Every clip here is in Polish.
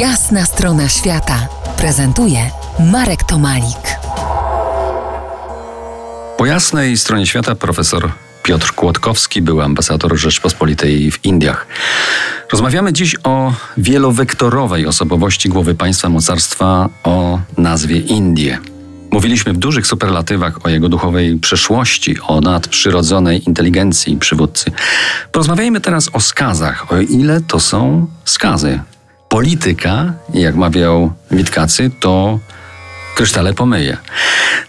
Jasna strona świata prezentuje Marek Tomalik. Po jasnej stronie świata profesor Piotr Kłodkowski był ambasador Rzeczpospolitej w Indiach. Rozmawiamy dziś o wielowektorowej osobowości głowy państwa mocarstwa o nazwie Indie. Mówiliśmy w dużych superlatywach o jego duchowej przeszłości, o nadprzyrodzonej inteligencji przywódcy. Porozmawiajmy teraz o skazach, o ile to są skazy. Polityka, jak mawiał Witkacy, to krysztale pomyje.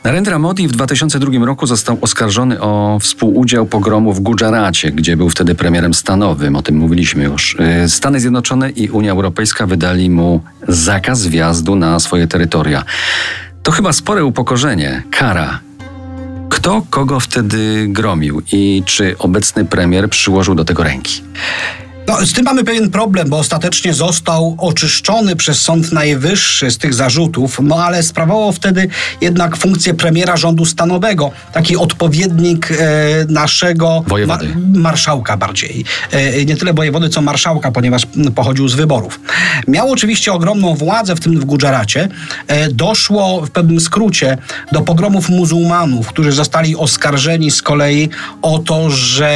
Narendra Modi w 2002 roku został oskarżony o współudział pogromu w Gujaracie, gdzie był wtedy premierem stanowym, o tym mówiliśmy już. Y, Stany Zjednoczone i Unia Europejska wydali mu zakaz wjazdu na swoje terytoria. To chyba spore upokorzenie, kara. Kto kogo wtedy gromił i czy obecny premier przyłożył do tego ręki? No, z tym mamy pewien problem, bo ostatecznie został oczyszczony przez Sąd Najwyższy z tych zarzutów, no ale sprawował wtedy jednak funkcję premiera rządu stanowego, taki odpowiednik e, naszego Wojewody. marszałka bardziej. E, nie tyle wojewody, co marszałka, ponieważ pochodził z wyborów. Miał oczywiście ogromną władzę, w tym w Gujaracie. E, doszło w pewnym skrócie do pogromów muzułmanów, którzy zostali oskarżeni z kolei o to, że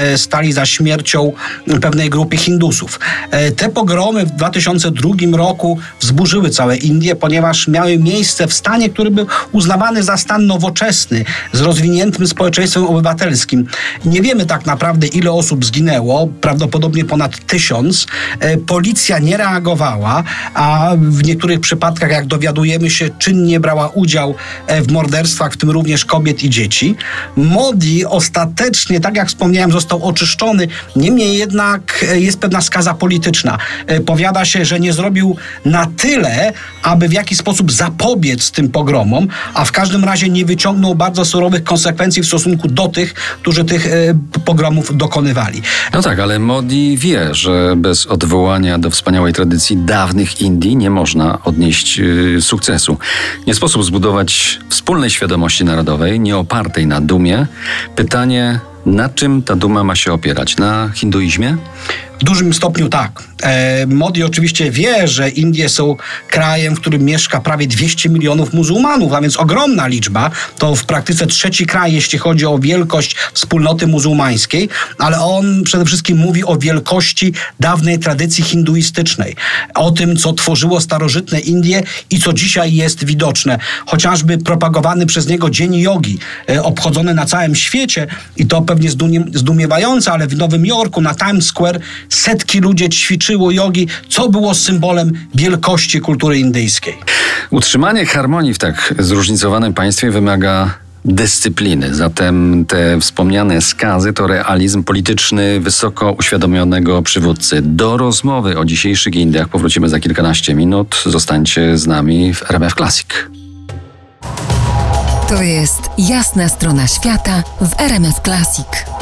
e, stali za śmiercią pewnej grupy Hindusów. E, Te pogromy w 2002 roku wzburzyły całe Indie, ponieważ miały miejsce w stanie, który był uznawany za stan nowoczesny, z rozwiniętym społeczeństwem obywatelskim. Nie wiemy tak naprawdę, ile osób zginęło, prawdopodobnie ponad tysiąc. E, Policja nie reagowała, a w niektórych przypadkach, jak dowiadujemy się, czynnie brała udział e, w morderstwach, w tym również kobiet i dzieci. Modi ostatecznie, tak jak wspomniałem, został oczyszczony. Niemniej jednak jest pewna skaza polityczna. E, Powiada się, że nie zrobił na tyle, aby w jakiś sposób zapobiec tym pogromom, a w każdym razie nie wyciągnął bardzo surowych konsekwencji w stosunku do tych, którzy tych e, pogromów dokonywali. No tak, ale Modi wie, że bez odwołania do wspaniałej tradycji dawnych Indii nie można odnieść sukcesu. Nie sposób zbudować wspólnej świadomości narodowej, nie opartej na dumie. Pytanie, na czym ta duma ma się opierać? Na hinduizmie? W dużym stopniu tak. E, Modi oczywiście wie, że Indie są krajem, w którym mieszka prawie 200 milionów muzułmanów, a więc ogromna liczba. To w praktyce trzeci kraj, jeśli chodzi o wielkość wspólnoty muzułmańskiej, ale on przede wszystkim mówi o wielkości dawnej tradycji hinduistycznej, o tym, co tworzyło starożytne Indie i co dzisiaj jest widoczne. Chociażby propagowany przez niego Dzień Jogi, e, obchodzony na całym świecie i to pewnie zdumie- zdumiewające, ale w Nowym Jorku na Times Square setki ludzi ćwiczyło jogi, co było symbolem wielkości kultury indyjskiej. Utrzymanie harmonii w tak zróżnicowanym państwie wymaga dyscypliny. Zatem te wspomniane skazy to realizm polityczny wysoko uświadomionego przywódcy. Do rozmowy o dzisiejszych Indiach powrócimy za kilkanaście minut. Zostańcie z nami w RMF Classic. To jest jasna strona świata w RMS Classic.